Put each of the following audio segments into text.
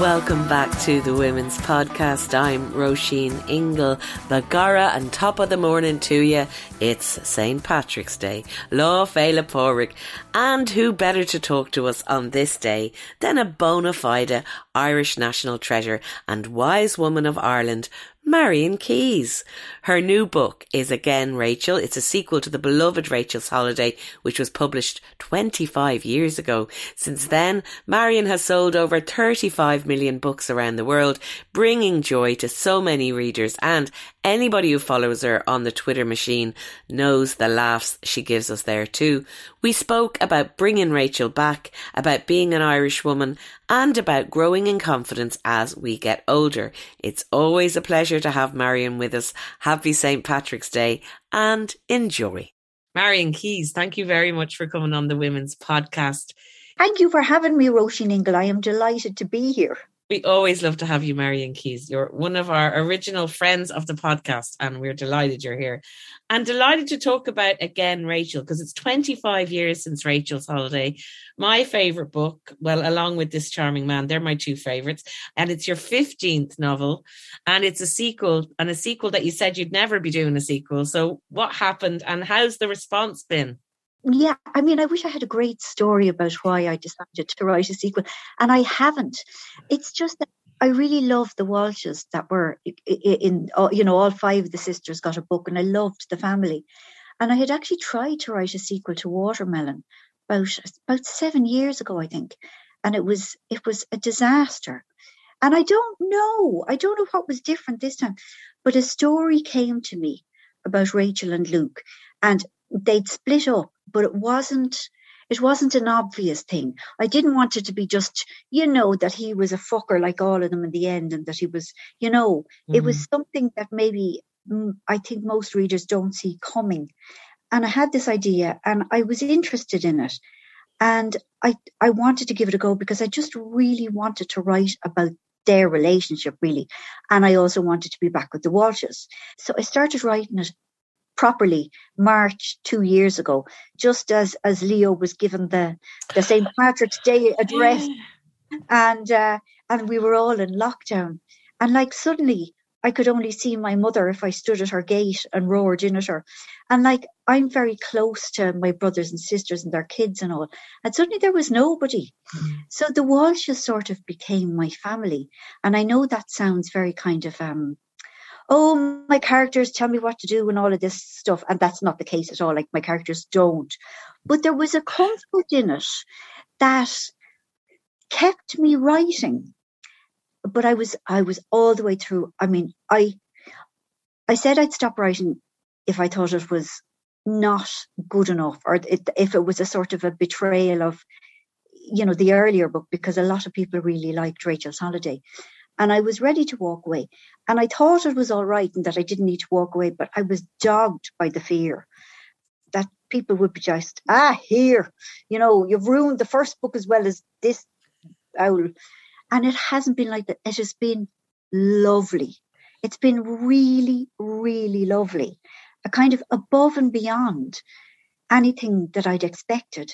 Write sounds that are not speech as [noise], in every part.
Welcome back to the Women's Podcast. I'm Róisín Ingle, Bagara, and top of the morning to you. It's St. Patrick's Day. Lá Fhéile Pádraig. And who better to talk to us on this day than a bona fide Irish national treasure and wise woman of Ireland, Marian Keyes. Her new book is Again Rachel. It's a sequel to the beloved Rachel's Holiday, which was published 25 years ago. Since then, Marian has sold over 35 million books around the world, bringing joy to so many readers and anybody who follows her on the Twitter machine knows the laughs she gives us there too. We spoke about bringing Rachel back, about being an Irish woman, and about growing in confidence as we get older. It's always a pleasure to have Marian with us. Happy St. Patrick's Day and enjoy. Marian Keyes, thank you very much for coming on the Women's Podcast. Thank you for having me, Róisín Ingle. I am delighted to be here. We always love to have you, Marian Keyes. You're one of our original friends of the podcast, and we're delighted you're here. And delighted to talk about again Rachel, because it's 25 years since Rachel's Holiday. My favorite book, well, along with This Charming Man, they're my two favorites. And it's your 15th novel, and it's a sequel, and a sequel that you said you'd never be doing a sequel. So, what happened, and how's the response been? Yeah, I mean, I wish I had a great story about why I decided to write a sequel, and I haven't. It's just that I really loved the Walshes that were in, oh, you know, all five of the sisters got a book, and I loved the family. And I had actually tried to write a sequel to Watermelon about about seven years ago, I think, and it was it was a disaster. And I don't know, I don't know what was different this time, but a story came to me about Rachel and Luke, and they'd split up, but it wasn't it wasn't an obvious thing. I didn't want it to be just, you know, that he was a fucker like all of them in the end and that he was, you know, mm. it was mm. something that maybe mm, I think most readers don't see coming. And I had this idea and I was interested in it. And I, I wanted to give it a go because I just really wanted to write about their relationship, really. And I also wanted to be back with the Walshes. So I started writing it properly March two years ago, just as as Leo was given the the St Patrick's Day address, [sighs] and uh, and we were all in lockdown, and like suddenly I could only see my mother if I stood at her gate and roared in at her, and like I'm very close to my brothers and sisters and their kids and all, and suddenly there was nobody. Mm. So the Walshes sort of became my family, and I know that sounds very kind of um oh, my characters tell me what to do and all of this stuff. And that's not the case at all. Like my characters don't. But there was a comfort in it that kept me writing. But I was I was all the way through. I mean, I I said I'd stop writing if I thought it was not good enough or it, if it was a sort of a betrayal of you know the earlier book because a lot of people really liked Rachel's Holiday and I was ready to walk away. And I thought it was all right and that I didn't need to walk away, but I was dogged by the fear that people would be just, ah, here, you know, you've ruined the first book as well as this owl. And it hasn't been like that. It has been lovely. It's been really, really lovely. A kind of above and beyond anything that I'd expected.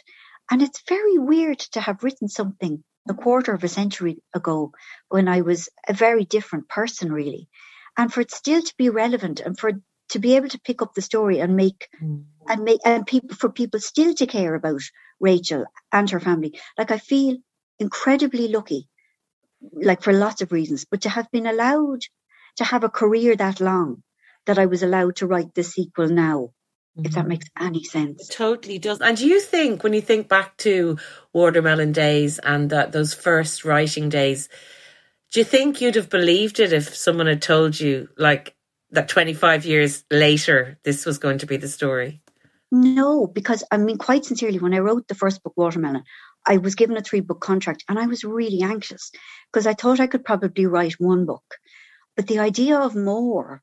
And it's very weird to have written something a quarter of a century ago when I was a very different person, really. And for it still to be relevant and for to be able to pick up the story and make mm. and make and people for people still to care about Rachel and her family. Like I feel incredibly lucky, like for lots of reasons, but to have been allowed to have a career that long that I was allowed to write the sequel now if that mm. makes any sense. It totally does. And do you think, when you think back to Watermelon Days and that those first writing days, do you think you'd have believed it if someone had told you, like, that 25 years later, this was going to be the story? No, because I mean, quite sincerely, when I wrote the first book, Watermelon, I was given a three book contract and I was really anxious because I thought I could probably write one book. But the idea of more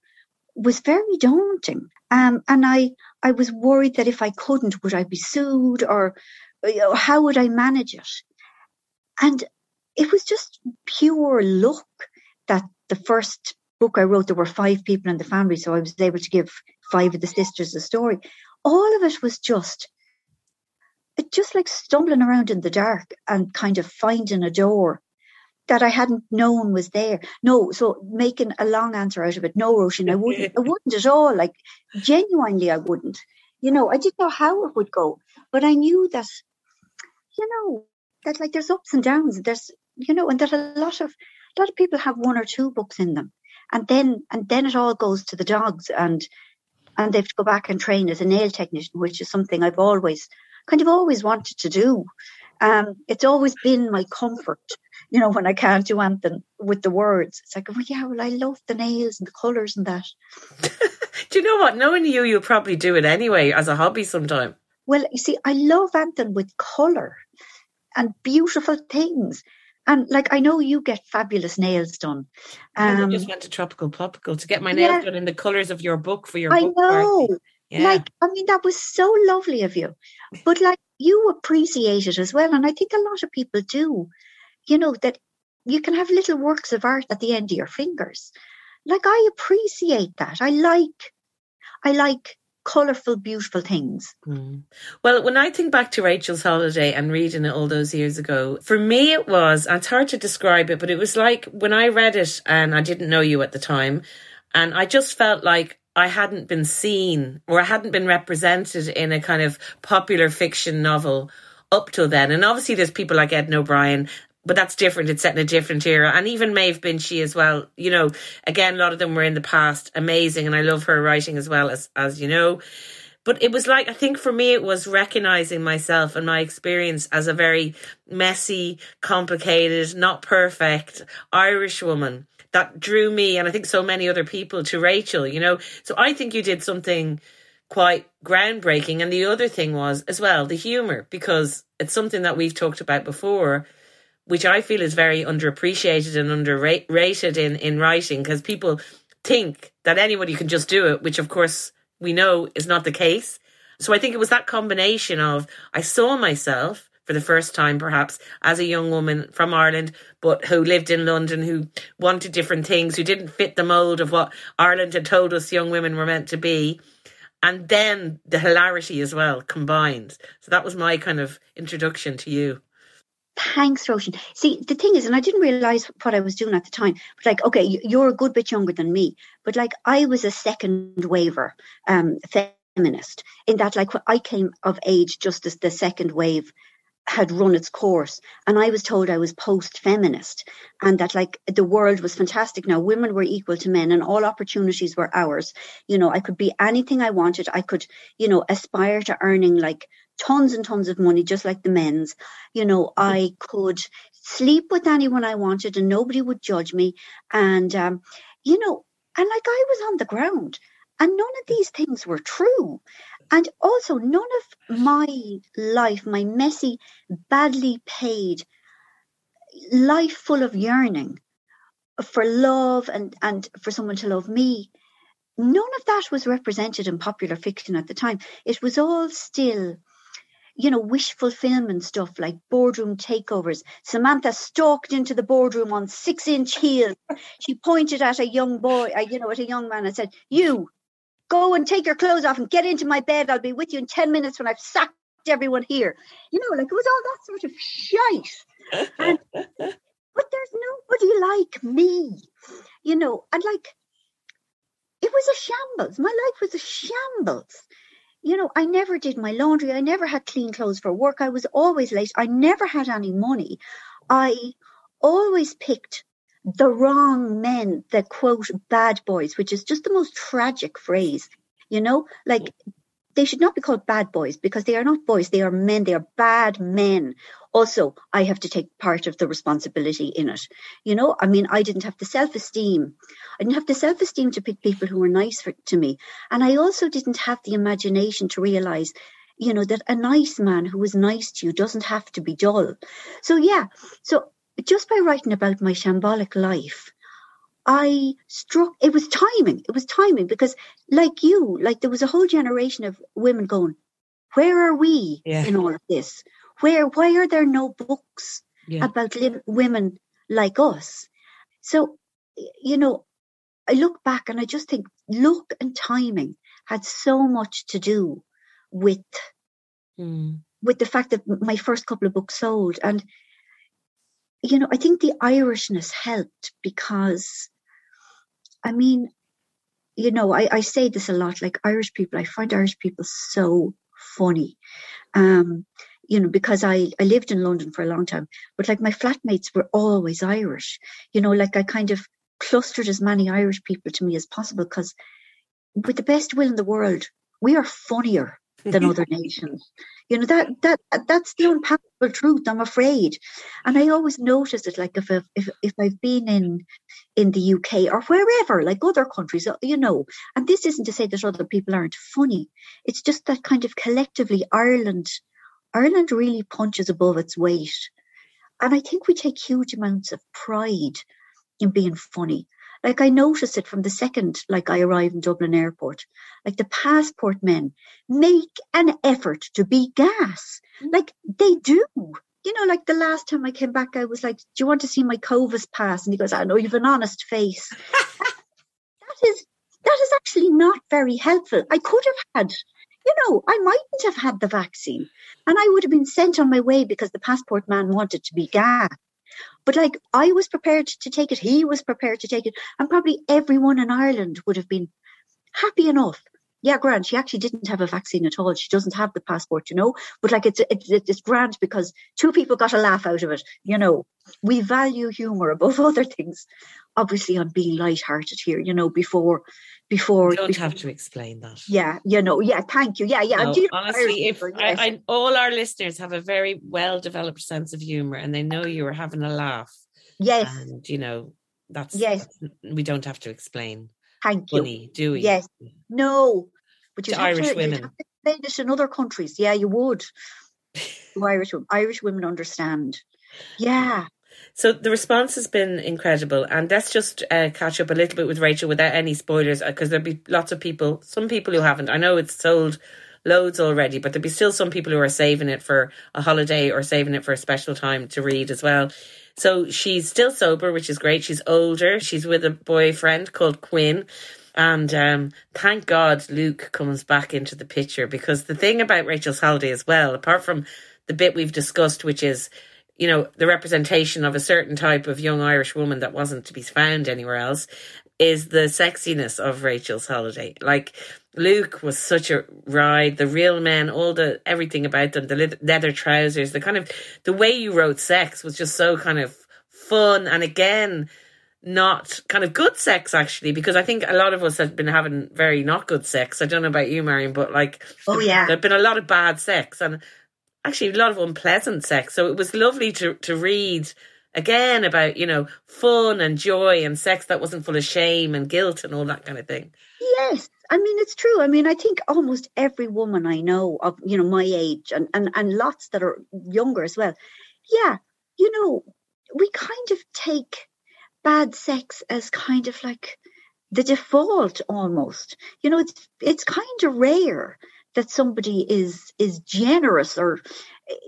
was very daunting. Um, and I, I was worried that if I couldn't, would I be sued or you know, how would I manage it? And it was just pure luck that the first book I wrote, there were five people in the family, so I was able to give five of the sisters a story. All of it was just, just like stumbling around in the dark and kind of finding a door that I hadn't known was there. No, so making a long answer out of it. No, Róisín, I wouldn't. I [laughs] wouldn't at all. Like genuinely, I wouldn't. You know, I didn't know how it would go, but I knew that, you know, that like there's ups and downs. There's, you know, and that a lot of a lot of people have one or two books in them, and then and then it all goes to the dogs, and and they have to go back and train as a nail technician, which is something I've always kind of always wanted to do. Um, it's always been my comfort you know, when I can't do anything with the words. It's like, oh yeah, well, I love the nails and the colours and that. [laughs] do you know what? Knowing you, you'll probably do it anyway as a hobby sometime. Well, you see, I love anything with colour and beautiful things. And like I know you get fabulous nails done. Um, I just went to Tropical Popical to get my nails yeah, done in the colours of your book for your I book. know. Yeah. Like, I mean, that was so lovely of you. But like you appreciate it as well. And I think a lot of people do you know, that you can have little works of art at the end of your fingers. Like I appreciate that. I like, I like colourful, beautiful things. Mm. Well, when I think back to Rachel's holiday and reading it all those years ago, for me it was, it's hard to describe it, but it was like when I read it and I didn't know you at the time, and I just felt like I hadn't been seen or I hadn't been represented in a kind of popular fiction novel up till then. And obviously, there's people like Edna O'Brien but that's different. It's set in a different era. And even Maeve Binchy as well. You know, again, a lot of them were in the past. Amazing. And I love her writing as well, as, as you know. But it was like, I think for me, it was recognizing myself and my experience as a very messy, complicated, not perfect Irish woman that drew me and I think so many other people to Rachel, you know. So I think you did something quite groundbreaking. And the other thing was as well, the humor, because it's something that we've talked about before which I feel is very underappreciated and underrated in, in writing because people think that anybody can just do it, which of course we know is not the case. So I think it was that combination of I saw myself for the first time, perhaps as a young woman from Ireland, but who lived in London, who wanted different things, who didn't fit the mold of what Ireland had told us young women were meant to be. And then the hilarity as well combined. So that was my kind of introduction to you. Thanks, Róisín. See, the thing is, and I didn't realize what I was doing at the time, but like, okay, you're a good bit younger than me, but like, I was a second waver um, feminist in that, like, I came of age just as the second wave had run its course and i was told i was post feminist and that like the world was fantastic now women were equal to men and all opportunities were ours you know i could be anything i wanted i could you know aspire to earning like tons and tons of money, just like the men's. You know, I could sleep with anyone I wanted and nobody would judge me. And, um, you know, and like I was on the ground and none of these things were true. And also, none of my life, my messy, badly paid life full of yearning for love and, and for someone to love me, none of that was represented in popular fiction at the time. It was all still you know, wish fulfillment stuff like boardroom takeovers. Samantha stalked into the boardroom on six inch heels. She pointed at a young boy, uh, you know, at a young man and said, You go and take your clothes off and get into my bed. I'll be with you in 10 minutes when I've sacked everyone here. You know, like it was all that sort of shite. And, [laughs] but there's nobody like me, you know, and like it was a shambles. My life was a shambles you know, I never did my laundry. I never had clean clothes for work. I was always late. I never had any money. I always picked the wrong men, the quote bad boys, which is just the most tragic phrase, you know, like they should not be called bad boys because they are not boys. They are men. They are bad men. Also, I have to take part of the responsibility in it. You know, I mean, I didn't have the self esteem. I didn't have the self esteem to pick people who were nice for, to me. And I also didn't have the imagination to realize you know, that a nice man who is nice to you doesn't have to be dull. So, yeah, so just by writing about my shambolic life, I struck, it was timing. It was timing because, like you, like there was a whole generation of women going, Where are we yeah. in all of this? Where, why are there no books yeah. about li- women like us? So, you know, I look back and I just think luck and timing had so much to do with mm. with the fact that my first couple of books sold and you know i think the irishness helped because i mean you know I, I say this a lot like irish people i find irish people so funny um you know because i i lived in london for a long time but like my flatmates were always irish you know like i kind of clustered as many irish people to me as possible because with the best will in the world we are funnier than [laughs] other nations. You know that that that's the unpalatable truth. I'm afraid, and I always notice it. Like if I've, if if I've been in in the UK or wherever, like other countries, uh, you know. And this isn't to say that other people aren't funny. It's just that kind of collectively Ireland, Ireland really punches above its weight, and I think we take huge amounts of pride in being funny. Like I noticed it from the second, like I arrived in Dublin airport. Like the passport men make an effort to be gas. Mm. Like they do. You know, like the last time I came back, I was like, "Do you want to see my Covid pass?" And he goes, "I know you've an honest face." [laughs] that is that is actually not very helpful. I could have had you know, I mightn't have had the vaccine and I would have been sent on my way because the passport man wanted to be gas. But like I was prepared to take it, he was prepared to take it, and probably everyone in Ireland would have been happy enough. Yeah, Grant, she actually didn't have a vaccine at all. She doesn't have the passport, you know. But like it's it's it's grand because two people got a laugh out of it. You know, we value humour above [laughs] other things. Obviously, I'm being light-hearted here. You know, before before you don't before, have to explain that yeah you know yeah thank you yeah yeah no, honestly if I, I, all our listeners have a very well developed sense of humor and they know you are having a laugh yes and you know that's yes that's, we don't have to explain thank funny, you do we yes no but you irish to, women explain this in other countries yeah you would [laughs] irish irish women understand yeah so the response has been incredible, and let's just uh, catch up a little bit with Rachel without any spoilers, because uh, there'll be lots of people, some people who haven't. I know it's sold loads already, but there'll be still some people who are saving it for a holiday or saving it for a special time to read as well. So she's still sober, which is great. She's older. She's with a boyfriend called Quinn. And um, thank God Luke comes back into the picture because the thing about Rachel's holiday as well, apart from the bit we've discussed, which is you know, the representation of a certain type of young Irish woman that wasn't to be found anywhere else is the sexiness of Rachel's holiday. Like Luke was such a ride, the real men, all the everything about them, the leather trousers, the kind of the way you wrote sex was just so kind of fun and again not kind of good sex actually because I think a lot of us have been having very not good sex. I don't know about you, Marian, but like oh yeah, there've been a lot of bad sex and actually a lot of unpleasant sex. So it was lovely to to read again about you know fun and joy and sex that wasn't full of shame and guilt and all that kind of thing. Yes, I mean it's true. I mean I think almost every woman I know of you know my age and and and lots that are younger as well. Yeah, you know we kind of take bad sex as kind of like the default almost. You know it's it's kind of rare that somebody is is generous or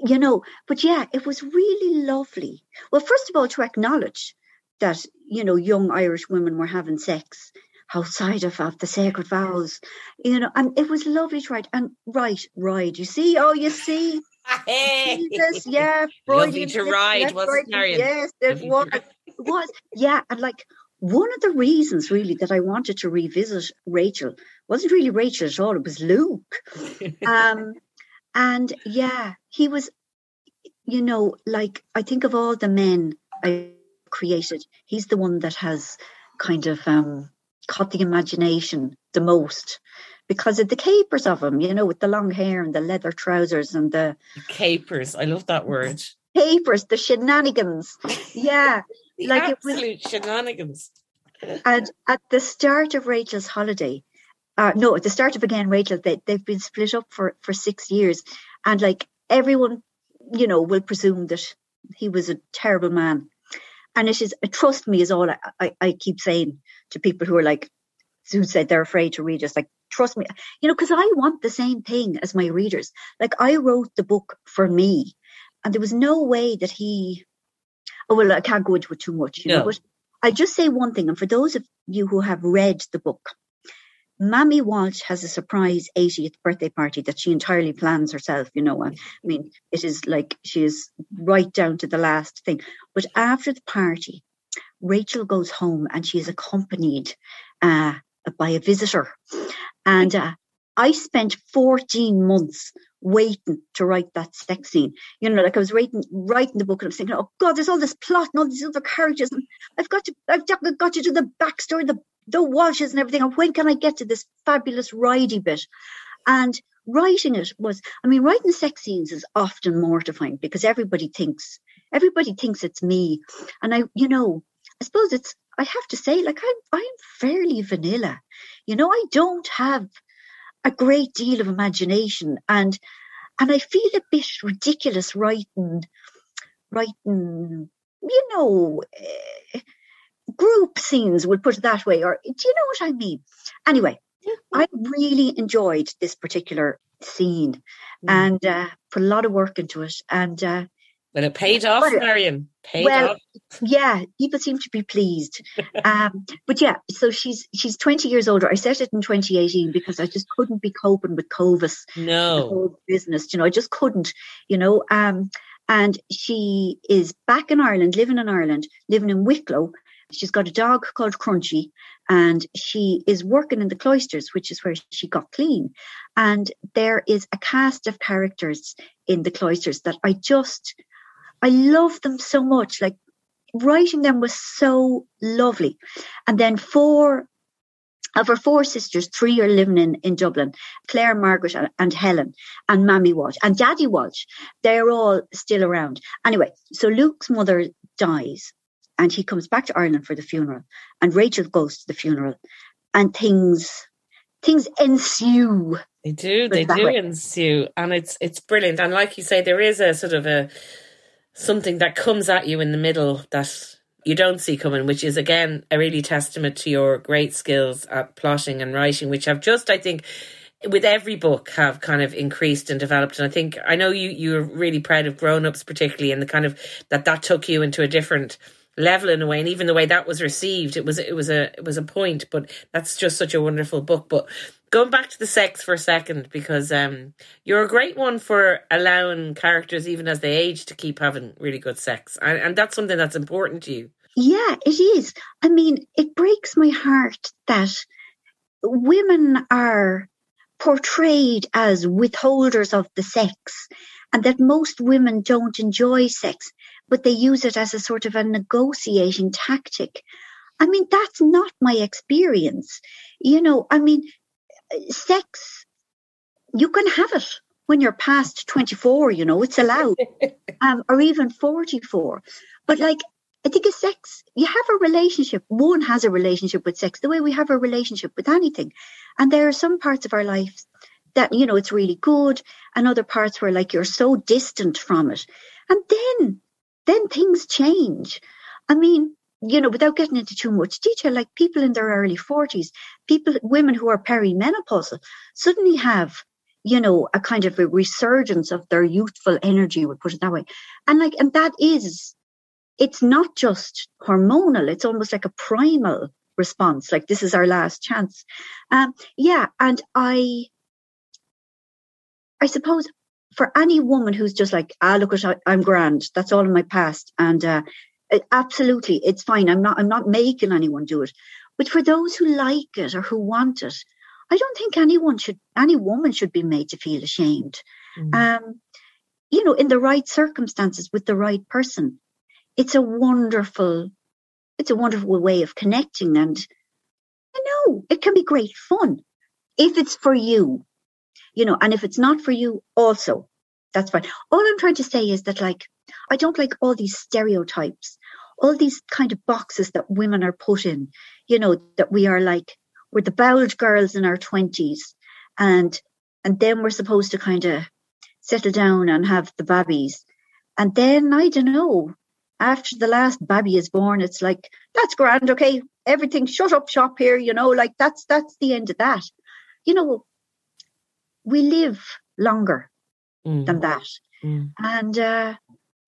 you know but yeah it was really lovely well first of all to acknowledge that you know young irish women were having sex outside of, of the sacred vows you know and it was lovely to write and right right you see oh you see Hey. Jesus, [laughs] yeah, Lovely to ride, wasn't Yes, it was. It was. Yeah, and like one of the reasons really that I wanted to revisit Rachel wasn't really Rachel at all, it was Luke. [laughs] um, and yeah, he was, you know, like I think of all the men I created, he's the one that has kind of um, caught the imagination the most because of the capers of him, you know, with the long hair and the leather trousers and the capers. I love that word. Capers, the shenanigans. [laughs] Yeah, the like absolute it was, shenanigans. And at the start of Rachel's holiday, uh, no, at the start of again Rachel, they they've been split up for for six years, and like everyone, you know, will presume that he was a terrible man. And it is, trust me, is all I, I, I keep saying to people who are like, who said they're afraid to read us. Like, trust me, you know, because I want the same thing as my readers. Like, I wrote the book for me, and there was no way that he. Oh well, I can't go into it too much, you no. know. But I'll just say one thing, and for those of you who have read the book, Mammy Walsh has a surprise 80th birthday party that she entirely plans herself, you know. I mean, it is like she is right down to the last thing. But after the party, Rachel goes home and she is accompanied uh, by a visitor. And uh, I spent 14 months waiting to write that sex scene. You know, like I was writing writing the book and I was thinking, oh God, there's all this plot and all these other characters, and I've got to I've got to do the backstory, the the Walshes and everything. And when can I get to this fabulous ridey bit? And writing it was, I mean, writing sex scenes is often mortifying because everybody thinks everybody thinks it's me, and I, you know, I suppose it's. I have to say, like I'm, I'm fairly vanilla. You know, I don't have a great deal of imagination and and I feel a bit ridiculous writing writing you know uh, group scenes we'll put it that way or do you know what I mean anyway I really enjoyed this particular scene mm. and uh, put a lot of work into it and uh, well, it paid off, Marian. Paid well, off. yeah, people seem to be pleased. um, but yeah, so she's she's 20 years older. I set it in 2018 because I just couldn't be coping with Covid. No. business, you know, I just couldn't, you know. Um, and she is back in Ireland, living in Ireland, living in Wicklow. She's got a dog called Crunchy, and she is working in the cloisters, which is where she got clean. And there is a cast of characters in the cloisters that I just I love them so much. Like writing them was so lovely. And then four of her four sisters, three are living in, in Dublin, Claire, Margaret and, and Helen and Mammy Walsh and Daddy Walsh. They're all still around. Anyway, so Luke's mother dies and he comes back to Ireland for the funeral and Rachel goes to the funeral and things things ensue. They do, they do way. ensue. And it's it's brilliant. And like you say, there is a sort of a something that comes at you in the middle that you don't see coming, which is again a really testament to your great skills at plotting and writing, which have just, I think, with every book have kind of increased and developed. And I think I know you you're really proud of grown ups, particularly, and the kind of that that took you into a different level in a way and even the way that was received it was it was a it was a point but that's just such a wonderful book. But going back to the sex for a second because um, you're a great one for allowing characters even as they age to keep having really good sex. And, and that's something that's important to you. Yeah it is. I mean it breaks my heart that women are portrayed as withholders of the sex and that most women don't enjoy sex but they use it as a sort of a negotiating tactic I mean, that's not my experience. You know, I mean, sex, you can have it when you're past 24, you know, it's allowed, [laughs] um, or even 44. But like, I think a sex, you have a relationship. One has a relationship with sex the way we have a relationship with anything. And there are some parts of our lives that, you know, it's really good, and other parts where like you're so distant from it. And then, then things change. I mean, you know, without getting into too much detail, like people in their early 40s, people, women who are perimenopausal, suddenly have, you know, a kind of a resurgence of their youthful energy, would put it that way. And like, and that is, it's not just hormonal, it's almost like a primal response, like this is our last chance. Um, yeah, and I, I suppose for any woman who's just like, ah, look, at I'm grand. That's all in my past. And, uh, it, absolutely, it's fine. I'm not. I'm not making anyone do it. But for those who like it or who want it, I don't think anyone should, any woman should be made to feel ashamed. Mm. Um, you know, in the right circumstances with the right person, it's a wonderful, it's a wonderful way of connecting. And you know, it can be great fun. if it's for you, you know, and if it's not for you, also, that's fine. All I'm trying to say is that, like, I don't like all these stereotypes, all these kind of boxes that women are put in, you know, that we are like, we're the bowed girls in our 20s and and then we're supposed to kind of settle down and have the babies and then i don't know after the last baby is born it's like that's grand okay everything shut up shop here you know like that's that's the end of that you know we live longer mm. than that mm. and uh,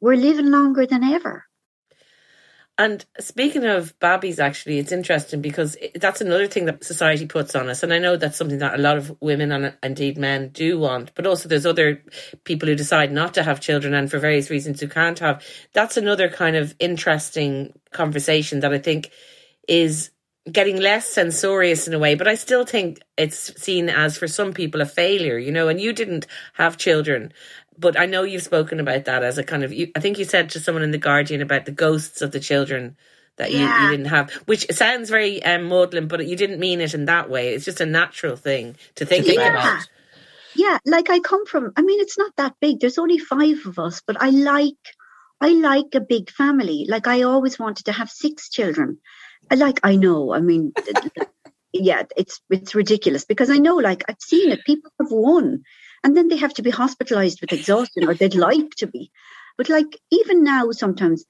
we're living longer than ever and speaking of babies, actually, it's interesting because that's another thing that society puts on us. And I know that's something that a lot of women and indeed men do want, but also there's other people who decide not to have children and for various reasons who can't have. That's another kind of interesting conversation that I think is getting less censorious in a way, but I still think it's seen as for some people a failure, you know, and you didn't have children but I know you've spoken about that as a kind of. You, I think you said to someone in the Guardian about the ghosts of the children that you, yeah. you didn't have, which sounds very um, maudlin, but you didn't mean it in that way. It's just a natural thing to think yeah. about. Yeah, like I come from. I mean, it's not that big. There's only five of us, but I like, I like a big family. Like I always wanted to have six children. Like. I know. I mean. [laughs] yeah, it's it's ridiculous because I know, like I've seen it. People have won and then they have to be hospitalized with exhaustion or they'd like to be. But like even now, sometimes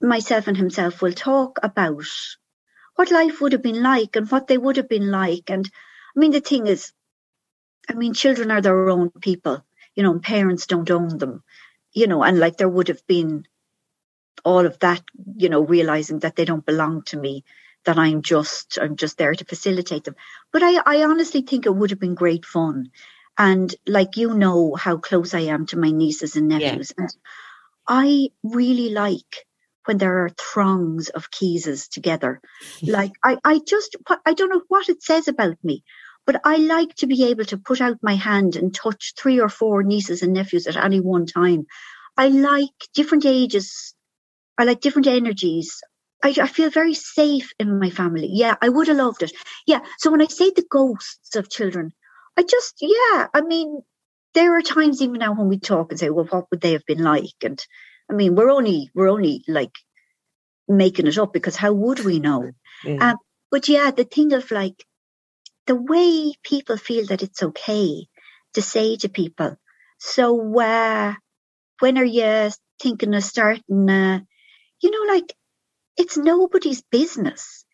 myself and himself will talk about what life would have been like and what they would have been like. And I mean, the thing is, I mean, children are their own people, you know, and parents don't own them, you know, and like there would have been all of that, you know, realizing that they don't belong to me, that I'm just, I'm just there to facilitate them. But I, I honestly think it would have been great fun. And like you know how close I am to my nieces and nephews. Yeah. And I really like when there are throngs of Keeses together. [laughs] like I, I just I don't know what it says about me, but I like to be able to put out my hand and touch three or four nieces and nephews at any one time. I like different ages. I like different energies. I, I, feel very safe in my family. Yeah, I would have loved it. Yeah. So when I say the ghosts of children, I just, yeah, I mean, there are times even now when we talk and say, well, what would they have been like? And I mean, we're only, we're only like making it up because how would we know? Um, but yeah, the thing of like the way people feel that it's okay to say to people, so, uh, when are you thinking of starting, uh, you know, like it's nobody's business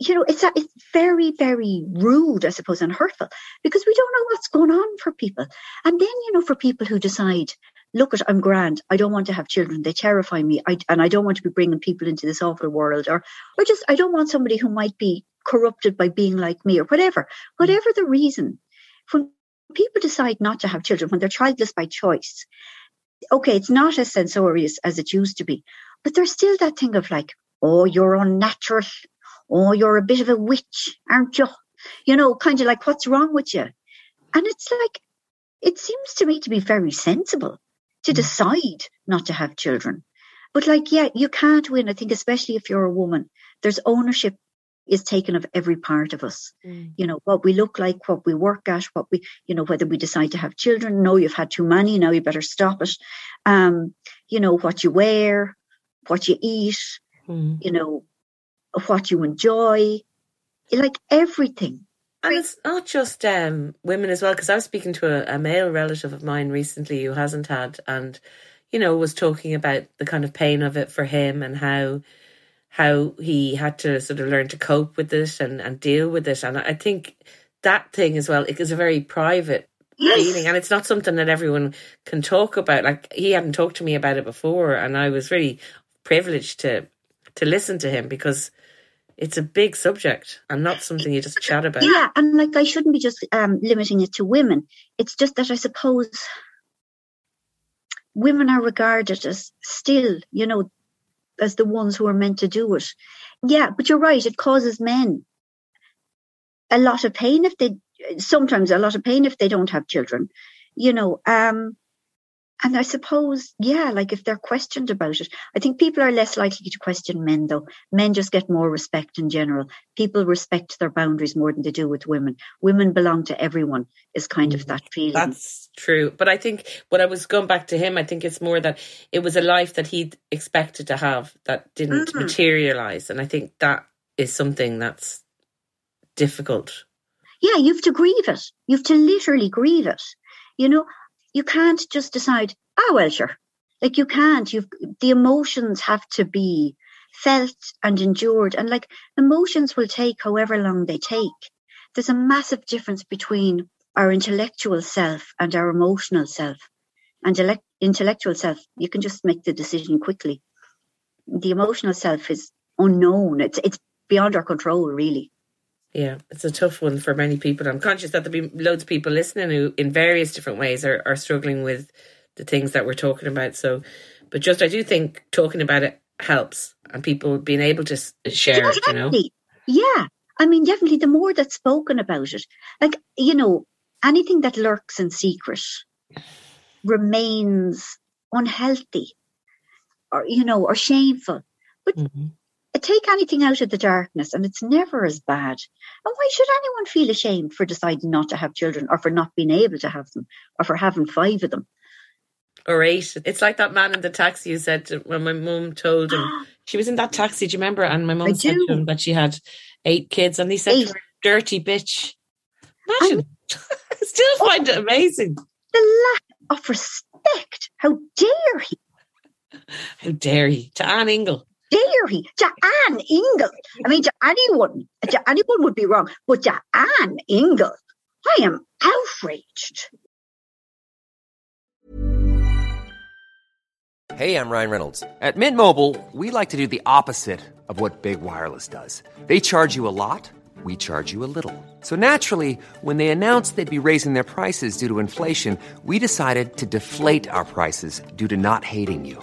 you know, it's it's very, very rude, I suppose, and hurtful because we don't know what's going on for people. And then, you know, for people who decide, look at, I'm grand. I don't want to have children. They terrify me. I, and I don't want to be bringing people into this awful world or, or just, I don't want somebody who might be corrupted by being like me or whatever, mm. whatever the reason. When people decide not to have children, when they're childless by choice, okay, it's not as censorious as it used to be, but there's still that thing of like, oh, you're unnatural oh, you're a bit of a witch, aren't you? You know, kind of like, what's wrong with you? And it's like, it seems to me to be very sensible to mm. decide not to have children. But like, yeah, you can't win. I think, especially if you're a woman, there's ownership is taken of every part of us. Mm. You know, what we look like, what we work at, what we, you know, whether we decide to have children. No, you've had too many. Now you better stop it. Um, you know, what you wear, what you eat, mm. you know, what you enjoy, like everything. And it's not just um, women as well, because I was speaking to a, a, male relative of mine recently who hasn't had, and you know, was talking about the kind of pain of it for him and how how he had to sort of learn to cope with it and, and deal with it. And I think that thing as well it is a very private yes. feeling, and it's not something that everyone can talk about. Like he hadn't talked to me about it before, and I was really privileged to to listen to him because it's a big subject and not something you just chat about. Yeah, and like I shouldn't be just um, limiting it to women. It's just that I suppose women are regarded as still, you know, as the ones who are meant to do it. Yeah, but you're right. It causes men a lot of pain if they, sometimes a lot of pain if they don't have children. You know, um, and I suppose, yeah, like if they're questioned about it, I think people are less likely to question men though. Men just get more respect in general. People respect their boundaries more than they do with women. Women belong to everyone is kind of mm. that feeling. That's true. But I think when I was going back to him, I think it's more that it was a life that he'd expected to have that didn't mm-hmm. materialize. And I think that is something that's difficult. Yeah, you have to grieve it. You have to literally grieve it. You know, you can't just decide, ah, well, sure. Like you can't. You've the emotions have to be felt and endured, and like emotions will take however long they take. There's a massive difference between our intellectual self and our emotional self. And elect- intellectual self, you can just make the decision quickly. The emotional self is unknown. It's it's beyond our control, really. Yeah, it's a tough one for many people. I'm conscious that there'll be loads of people listening who, in various different ways, are, are struggling with the things that we're talking about. So, but just I do think talking about it helps and people being able to share it, you know? Yeah. I mean, definitely the more that's spoken about it, like, you know, anything that lurks in secret remains unhealthy or, you know, or shameful. But mm-hmm take anything out of the darkness and it's never as bad. And why should anyone feel ashamed for deciding not to have children or for not being able to have them or for having five of them? Or eight. It's like that man in the taxi who said when my mum told him [gasps] she was in that taxi, do you remember? And my mum said to him that she had eight kids and he said eight. to her, dirty bitch. Imagine. [laughs] I still oh. find it amazing. The lack of respect. How dare he? How dare he? To Anne Ingle dare he? To Anne Ingle. I mean, to anyone, to anyone would be wrong, but to Anne Ingle, I am outraged. Hey, I'm Ryan Reynolds. At Mint Mobile, we like to do the opposite of what Big Wireless does. They charge you a lot, we charge you a little. So naturally, when they announced they'd be raising their prices due to inflation, we decided to deflate our prices due to not hating you.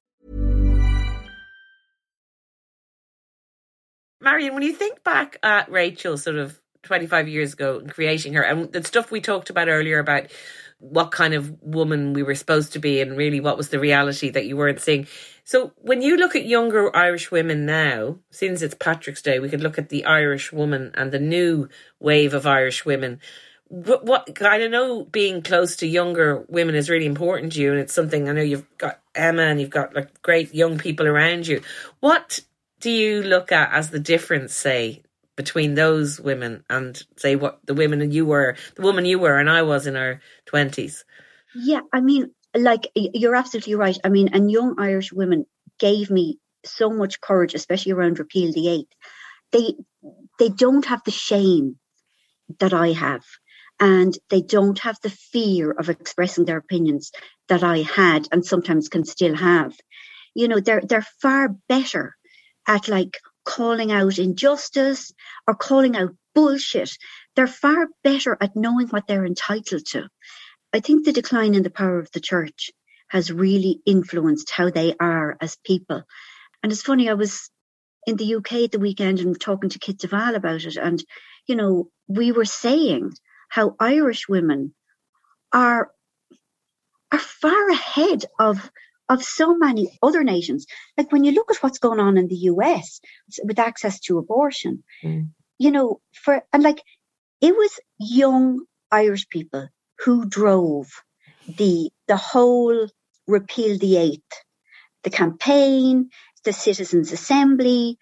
Marian, when you think back at Rachel sort of 25 years ago and creating her and the stuff we talked about earlier about what kind of woman we were supposed to be and really what was the reality that you weren't seeing. So when you look at younger Irish women now, since it's Patrick's Day, we could look at the Irish woman and the new wave of Irish women. What, what I know being close to younger women is really important to you, and it's something I know you've got Emma and you've got like great young people around you. What do you look at as the difference, say, between those women and say what the women and you were, the woman you were, and I was in our twenties? Yeah, I mean, like you're absolutely right. I mean, and young Irish women gave me so much courage, especially around repeal the eighth. They they don't have the shame that I have, and they don't have the fear of expressing their opinions that I had and sometimes can still have. You know, they're they're far better at like calling out injustice or calling out bullshit. They're far better at knowing what they're entitled to. I think the decline in the power of the church has really influenced how they are as people. And it's funny, I was in the UK at the weekend and talking to Kit de Waal about it. And, you know, we were saying how Irish women are are far ahead of of so many other nations. Like when you look at what's going on in the US with access to abortion, mm. you know, for, and like it was young Irish people who drove the, the whole repeal the eighth, the campaign, the citizens assembly,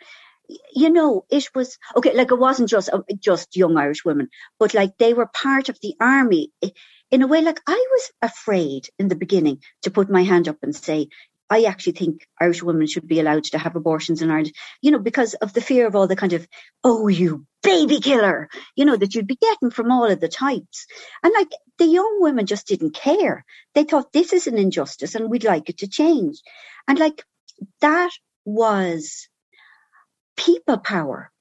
you know, it was okay. Like it wasn't just uh, just young Irish women, but like they were part of the army in a way. Like I was afraid in the beginning to put my hand up and say, I actually think Irish women should be allowed to have abortions in Ireland, you know, because of the fear of all the kind of, oh, you baby killer, you know, that you'd be getting from all of the types. And like the young women just didn't care. They thought this is an injustice and we'd like it to change. And like that was people power.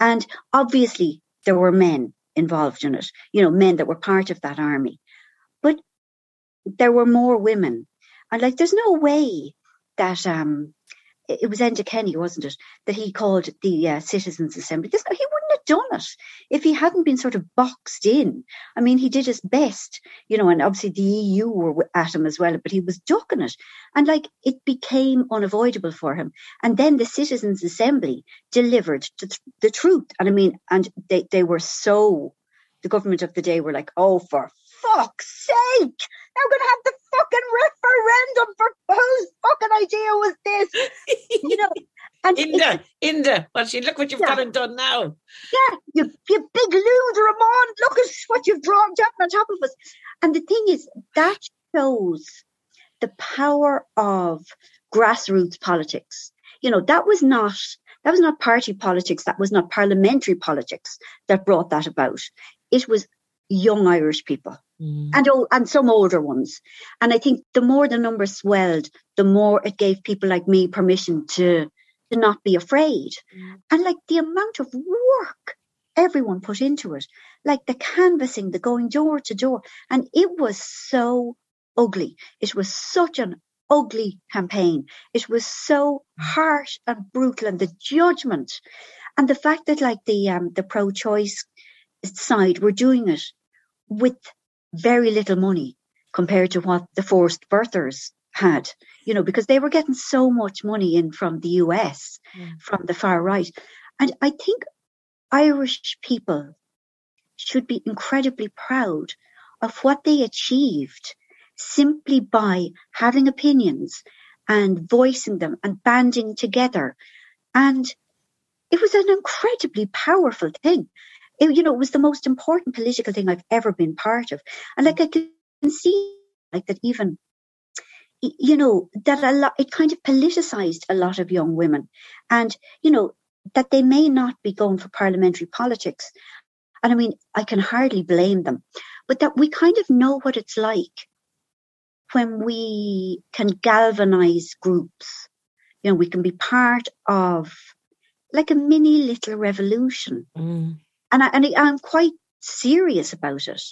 And obviously there were men involved in it, you know, men that were part of that army. There were more women. And like, there's no way that um, it was Enda Kenny, wasn't it, that he called the uh, Citizens Assembly. He wouldn't have done it if he hadn't been sort of boxed in. I mean, he did his best, you know, and obviously the EU were at him as well, but he was ducking it. And like it became unavoidable for him. And then the Citizens Assembly delivered the, the truth. And I mean, and they, they were so, the government of the day were like, oh, for fuck's sake, they're going to have the fucking referendum for whose fucking idea was this? you know, [laughs] and Enda, Enda, well, she look what you've yeah. and done now. Yeah, you, you big loser, Ramon. Look at what you've drawn down on top of us. And the thing is, that shows the power of grassroots politics. You know, that was not that was not party politics. That was not parliamentary politics that brought that about. It was young Irish people mm. and and some older ones. And I think the more the number swelled, the more it gave people like me permission to to not be afraid. Mm. And like the amount of work everyone put into it, like the canvassing, the going door to door, and it was so ugly. It was such an ugly campaign. It was so mm. harsh and brutal, and the judgment, and the fact that like the um, the pro-choice side were doing it with very little money compared to what the forced birthers had, you know, because they were getting so much money in from the US, mm. from the far right. And I think Irish people should be incredibly proud of what they achieved simply by having opinions and voicing them and banding together. And it was an incredibly powerful thing it, you know, it was the most important political thing I've ever been part of. And like I can see like that even you know that a lot it kind of politicized a lot of young women. And you know that they may not be going for parliamentary politics. And i mean i can hardly blame them. But that we kind of know what it's like when we can galvanize groups. You know we can be part of like a mini little revolution. Mm and I, and I'm quite serious about it.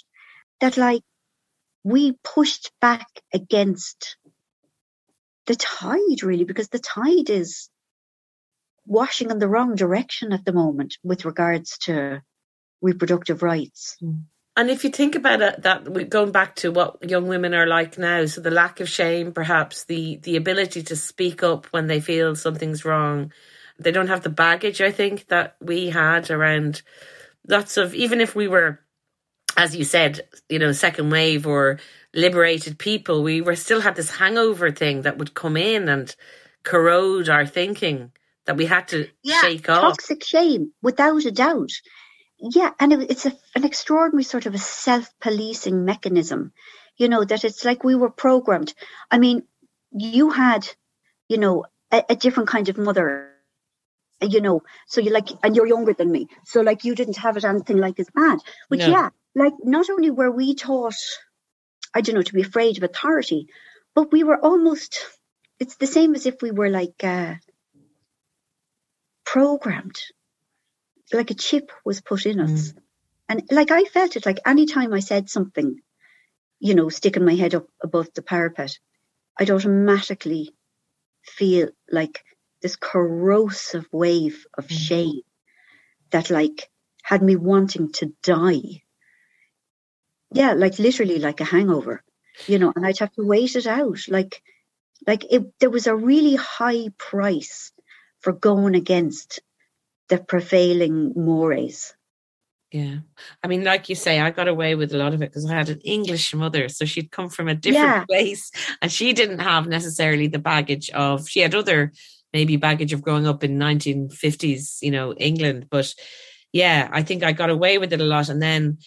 That like we pushed back against the tide really because the tide is washing in the wrong direction at the moment with regards to reproductive rights. Mm. And if you think about it, that going back to what young women are like now, so the lack of shame, perhaps the the ability to speak up when they feel something's wrong, they don't have the baggage. I think that we had around lots of even if we were as you said you know second wave or liberated people we were still had this hangover thing that would come in and corrode our thinking that we had to yeah, shake off. toxic shame without a doubt. Yeah and it, it's a, an extraordinary sort of a self-policing mechanism you know that it's like we were programmed. I mean you had you know a, a different kind of mother you know, so you like, and you're younger than me. So like you didn't have it anything like as bad. But no. yeah, like not only were we taught, I don't know, to be afraid of authority, but we were almost, it's the same as if we were like, uh, programmed. Like a chip was put in us. Mm. And like I felt it like anytime I said something, you know, sticking my head up above the parapet, I'd automatically feel like this corrosive wave of mm. shame that like had me wanting to die. Yeah, like literally like a hangover, you know, and I'd have to wait it out. Like, like it, there was a really high price for going against the prevailing mores. Yeah. I mean, like you say, I got away with a lot of it because I had an English mother. So she'd come from a different yeah. [laughs] place and she didn't have necessarily the baggage of, she had other maybe baggage of growing up in 1950s, you know, England. But yeah, I think I got away with it a lot. And then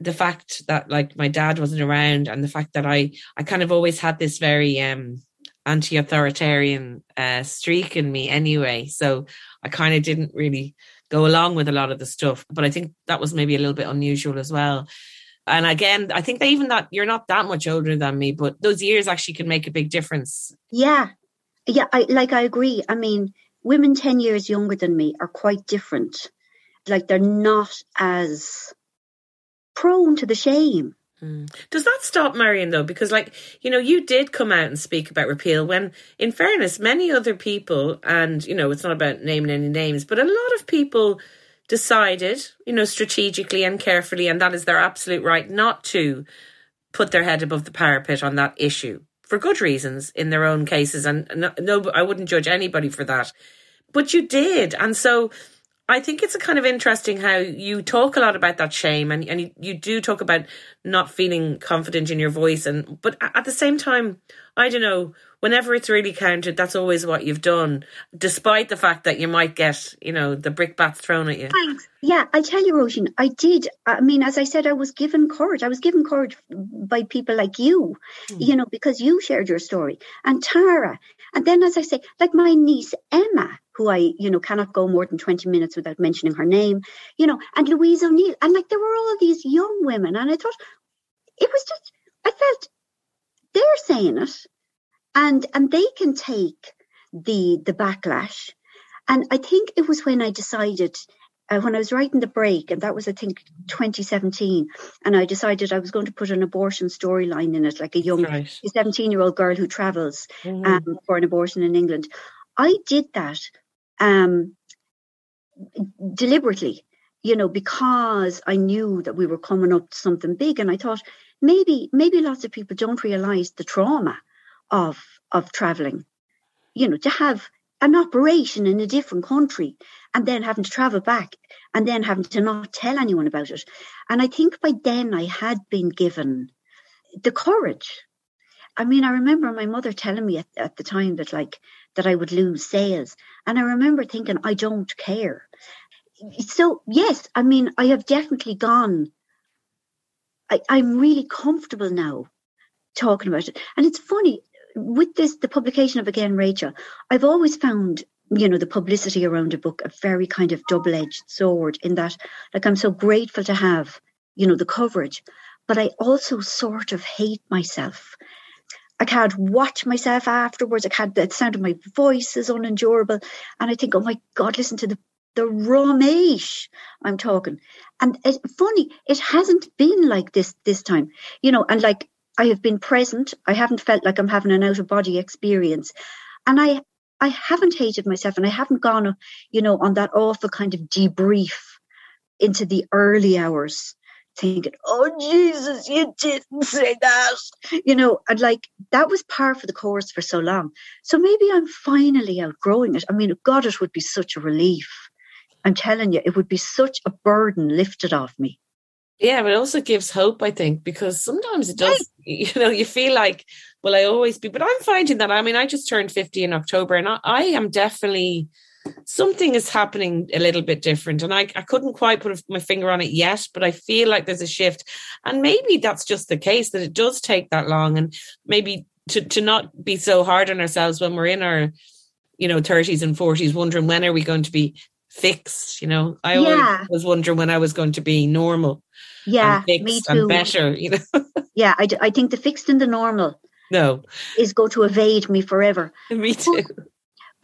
the fact that like my dad wasn't around and the fact that I, I kind of always had this very, um, anti-authoritarian uh, streak in me anyway. So i kind of didn't really go along with a lot of the stuff. But i think that was maybe a little bit unusual as well. And again i think that even that you're not that much older than me but those years actually can make a big difference. Yeah yeah i like i agree i mean women 10 years younger than me are quite different like they're not as prone to the shame Mm. Does that stop Marian though? Because, like, you know, you did come out and speak about repeal when, in fairness, many other people, and, you know, it's not about naming any names, but a lot of people decided, you know, strategically and carefully, and that is their absolute right not to put their head above the parapet on that issue for good reasons in their own cases. And no, no I wouldn't judge anybody for that. But you did. And so I think it's a kind of interesting how you talk a lot about that shame and, and you, you do talk about not feeling confident in your voice and but at the same time, I don't know, whenever it's really counted, that's always what you've done, despite the fact that you might get, you know, the brickbats thrown at you. Thanks. Yeah, I tell you, Róisín, I did. I mean, as I said, I was given courage. I was given courage by people like you, mm. you know, because you shared your story and Tara. And then, as I say, like my niece Emma, who I, you know, cannot go more than 20 minutes without mentioning her name, you know, and Louise O'Neill. And like there were all these young women. And I thought it was just, I felt they're saying it and, and they can take the, the backlash. And I think it was when I decided, uh, when I was writing the break, and that was, I think, 2017, and I decided I was going to put an abortion storyline in it, like a young, 17 year old girl who travels mm. um, for an abortion in England. I did that um, deliberately, you know, because I knew that we were coming up to something big, and I thought maybe maybe lots of people don't realize the trauma of of traveling, you know, to have an operation in a different country and then having to travel back and then having to not tell anyone about it. And I think by then I had been given the courage. I mean, I remember my mother telling me at, at the time that like that I would lose sales. And I remember thinking, I don't care. So, yes, I mean, I have definitely gone. I, I'm really comfortable now talking about it. And it's funny with this, the publication of Again Rachel, I've always found you know the publicity around a book a very kind of double-edged sword in that like i'm so grateful to have you know the coverage but i also sort of hate myself I can't watch myself afterwards. I can't, the sound of my voice is unendurable. And I think, oh my God, listen to the, the ráiméis I'm talking. And it's funny, it hasn't been like this this time, you know, and like I have been present. I haven't felt like I'm having an out of body experience. And I, I haven't hated myself and I haven't gone, you know, on that awful kind of debrief into the early hours thinking, oh, Jesus, you didn't say that. You know, and like that was par for the course for so long. So maybe I'm finally outgrowing it. I mean, God, it would be such a relief. I'm telling you, it would be such a burden lifted off me. Yeah, but it also gives hope, I think, because sometimes it does, [laughs] you know, you feel like, will I always be? But I'm finding that, I mean, I just turned 50 in October and I, I am definitely something is happening a little bit different. And I, I couldn't quite put my finger on it yet, but I feel like there's a shift. And maybe that's just the case that it does take that long. And maybe to, to not be so hard on ourselves when we're in our, you know, 30s and 40s, wondering when are we going to be fixed? You know, I yeah. always was wondering when I was going to be normal. Yeah, me too. And better, you know. [laughs] yeah, I, I think the fixed and the normal no is going to evade me forever. [laughs] Me too. But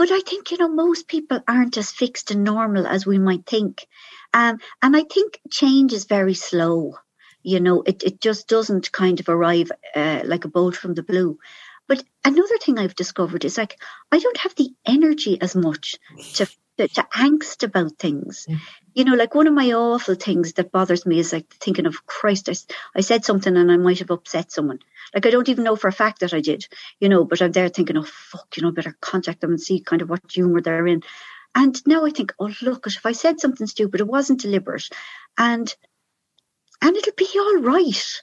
I think, you know, most people aren't as fixed and normal as we might think. Um, and I think change is very slow. You know, it, it just doesn't kind of arrive uh, like a bolt from the blue. But another thing I've discovered is like, I don't have the energy as much to to, to angst about things. You know, like one of my awful things that bothers me is like thinking of Christ, I, I said something and I might have upset someone. Like I don't even know for a fact that I did, you know, but I'm there thinking, oh fuck, you know, better contact them and see kind of what humour they're in. And now I think, oh look, if I said something stupid, it wasn't deliberate, and and it'll be all right.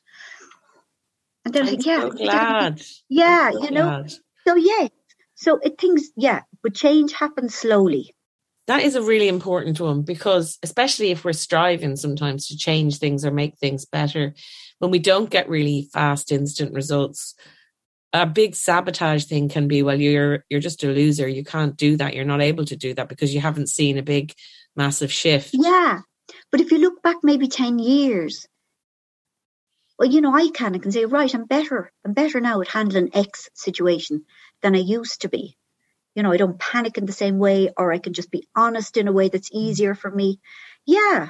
And then I'm yeah, so glad. yeah, so you know. Glad. So yeah, So it things, yeah, but change happens slowly. That is a really important one because, especially if we're striving sometimes to change things or make things better, when we don't get really fast, instant results, a big sabotage thing can be well you're you're just a loser. You can't do that. You're not able to do that because you haven't seen a big massive shift. Yeah. But if you look back maybe 10 years well you know i can I can say right i'm better. I'm better now at handling x situation than i used to be you know i don't panic in the same way or i can just be honest in a way that's mm. easier for me yeah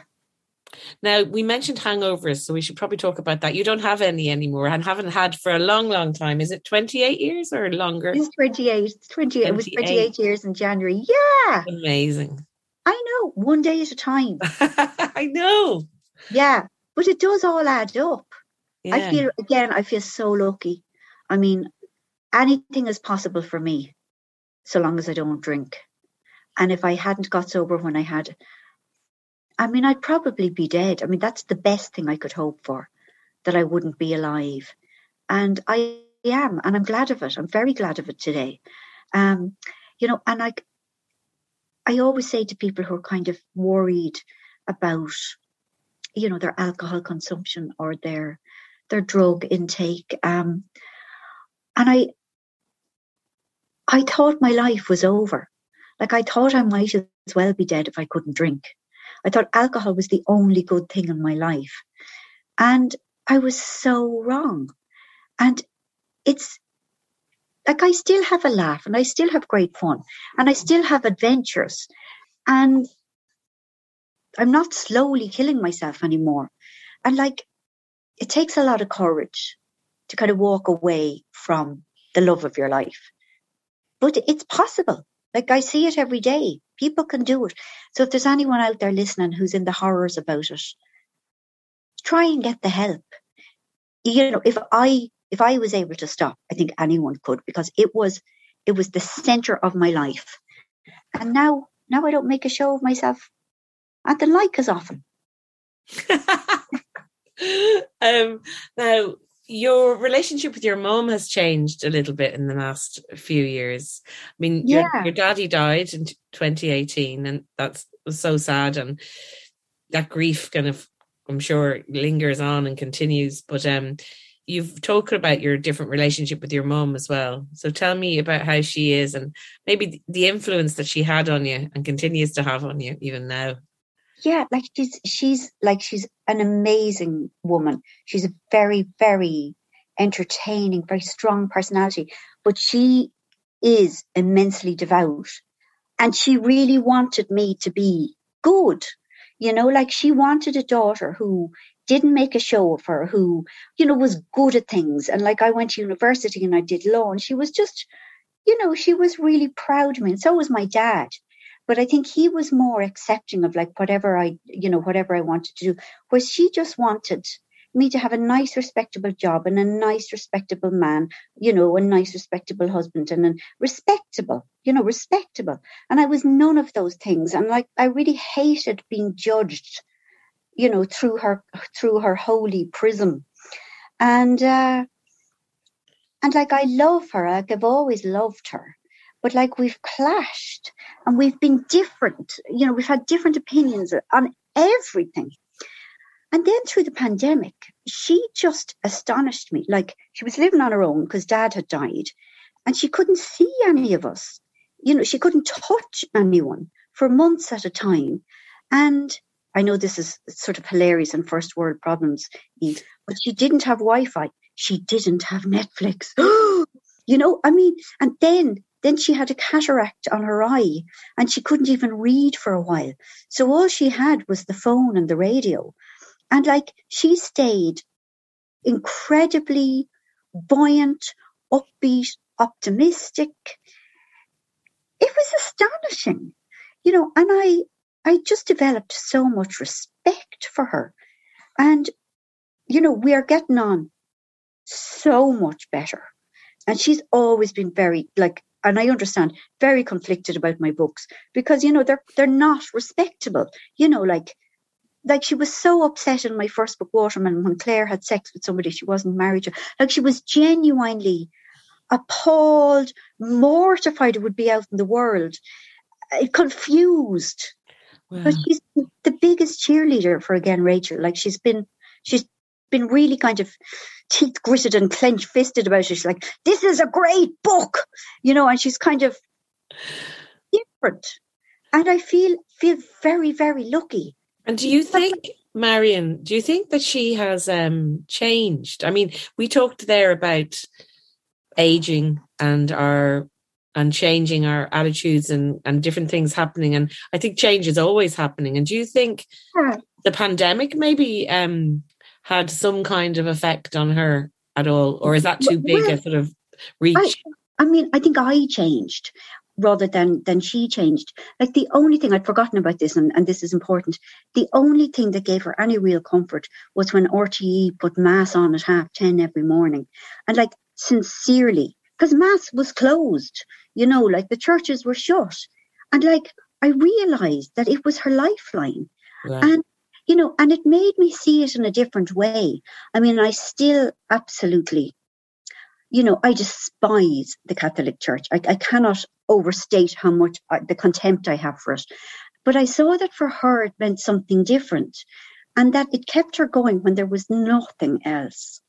now, we mentioned hangovers, so we should probably talk about that. You don't have any anymore and haven't had for a long, long time. Is it 28 years or longer? It's 28. It's 28. 28. It was 28 years in January. Yeah. Amazing. I know. One day at a time. [laughs] I know. Yeah. But it does all add up. Yeah. I feel, again, I feel so lucky. I mean, anything is possible for me so long as I don't drink. And if I hadn't got sober when I had I mean, I'd probably be dead. I mean, that's the best thing I could hope for, that I wouldn't be alive. And I am, and I'm glad of it. I'm very glad of it today. Um, you know, and I, I always say to people who are kind of worried about, you know, their alcohol consumption or their their drug intake. Um, and I, I thought my life was over. Like I thought I might as well be dead if I couldn't drink. I thought alcohol was the only good thing in my life. And I was so wrong. And it's like I still have a laugh and I still have great fun and I still have adventures. And I'm not slowly killing myself anymore. And like, it takes a lot of courage to kind of walk away from the love of your life. But it's possible. Like I see it every day. People can do it. So if there's anyone out there listening who's in the horrors about it, try and get the help. You know, if I if I was able to stop, I think anyone could because it was it was the center of my life. And now now I don't make a show of myself at the like as often. [laughs] um now your relationship with your mom has changed a little bit in the last few years. I mean, yeah. your, your daddy died in 2018, and that's so sad, and that grief kind of, I'm sure, lingers on and continues. But um, you've talked about your different relationship with your mom as well. So tell me about how she is, and maybe the influence that she had on you and continues to have on you even now yeah, like she's she's like she's an amazing woman. She's a very very entertaining, very strong personality, but she is immensely devout, and she really wanted me to be good. You know, like she wanted a daughter who didn't make a show of her, who you know was good at things. And like I went to university and I did law, and she was just, you know, she was really proud of me, and so was my dad but I think he was more accepting of like whatever I, you know, whatever I wanted to do. Whereas she just wanted me to have a nice, respectable job and a nice, respectable man, you know, a nice, respectable husband and a respectable, you know, respectable. And I was none of those things. And like, I really hated being judged, you know, through her, through her holy prism. And, uh, and like, I love her. Like, I've always loved her but like we've clashed and we've been different. You know, we've had different opinions on everything. And then through the pandemic, she just astonished me. Like she was living on her own because dad had died and she couldn't see any of us. You know, she couldn't touch anyone for months at a time. And I know this is sort of hilarious and first world problems, Eve, but she didn't have Wi Fi. She didn't have Netflix. [gasps] you know, I mean, and then then she had a cataract on her eye and she couldn't even read for a while. So all she had was the phone and the radio. And like she stayed incredibly buoyant, upbeat, optimistic. It was astonishing, you know, and I, I just developed so much respect for her. And, you know, we are getting on so much better. And she's always been very, like, and I understand very conflicted about my books because you know they're they're not respectable. You know, like like she was so upset in my first book, Watermelon, when Claire had sex with somebody she wasn't married to. Like she was genuinely appalled, mortified it would be out in the world, uh, confused. Wow. But she's the biggest cheerleader for again Rachel. Like she's been, she's been really kind of teeth gritted and clenched fisted about it. She's like, "This is a great book," you know, and she's kind of different. And I feel feel very very lucky. And do you think, Marian? Do you think that she has um, changed? I mean, we talked there about aging and our and changing our attitudes and and different things happening and i think change is always happening and do you think yeah. the pandemic maybe um had some kind of effect on her at all or is that too big well, a sort of reach I, I mean i think i changed rather than than she changed like the only thing i'd forgotten about this and, and this is important the only thing that gave her any real comfort was when RTÉ put mass on at half 10 every morning and like sincerely because mass was closed you know, like the churches were shut. And like I realized that it was her lifeline. Right. And you know, and it made me see it in a different way. I mean, I still absolutely, you know, I despise the Catholic Church. I, I cannot overstate how much I, the contempt I have for it. But I saw that for her it meant something different and that it kept her going when there was nothing else.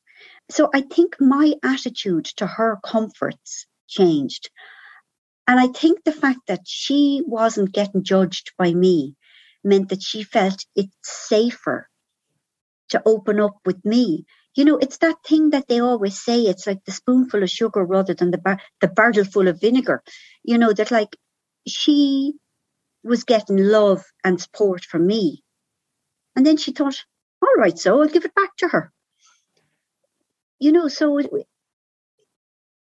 So I think my attitude to her comforts changed. And I think the fact that she wasn't getting judged by me meant that she felt it's safer to open up with me. You know, it's that thing that they always say. It's like the spoonful of sugar rather than the bar- the barrel full of vinegar. You know that like she was getting love and support from me, and then she thought, "All right, so I'll give it back to her." You know, so it,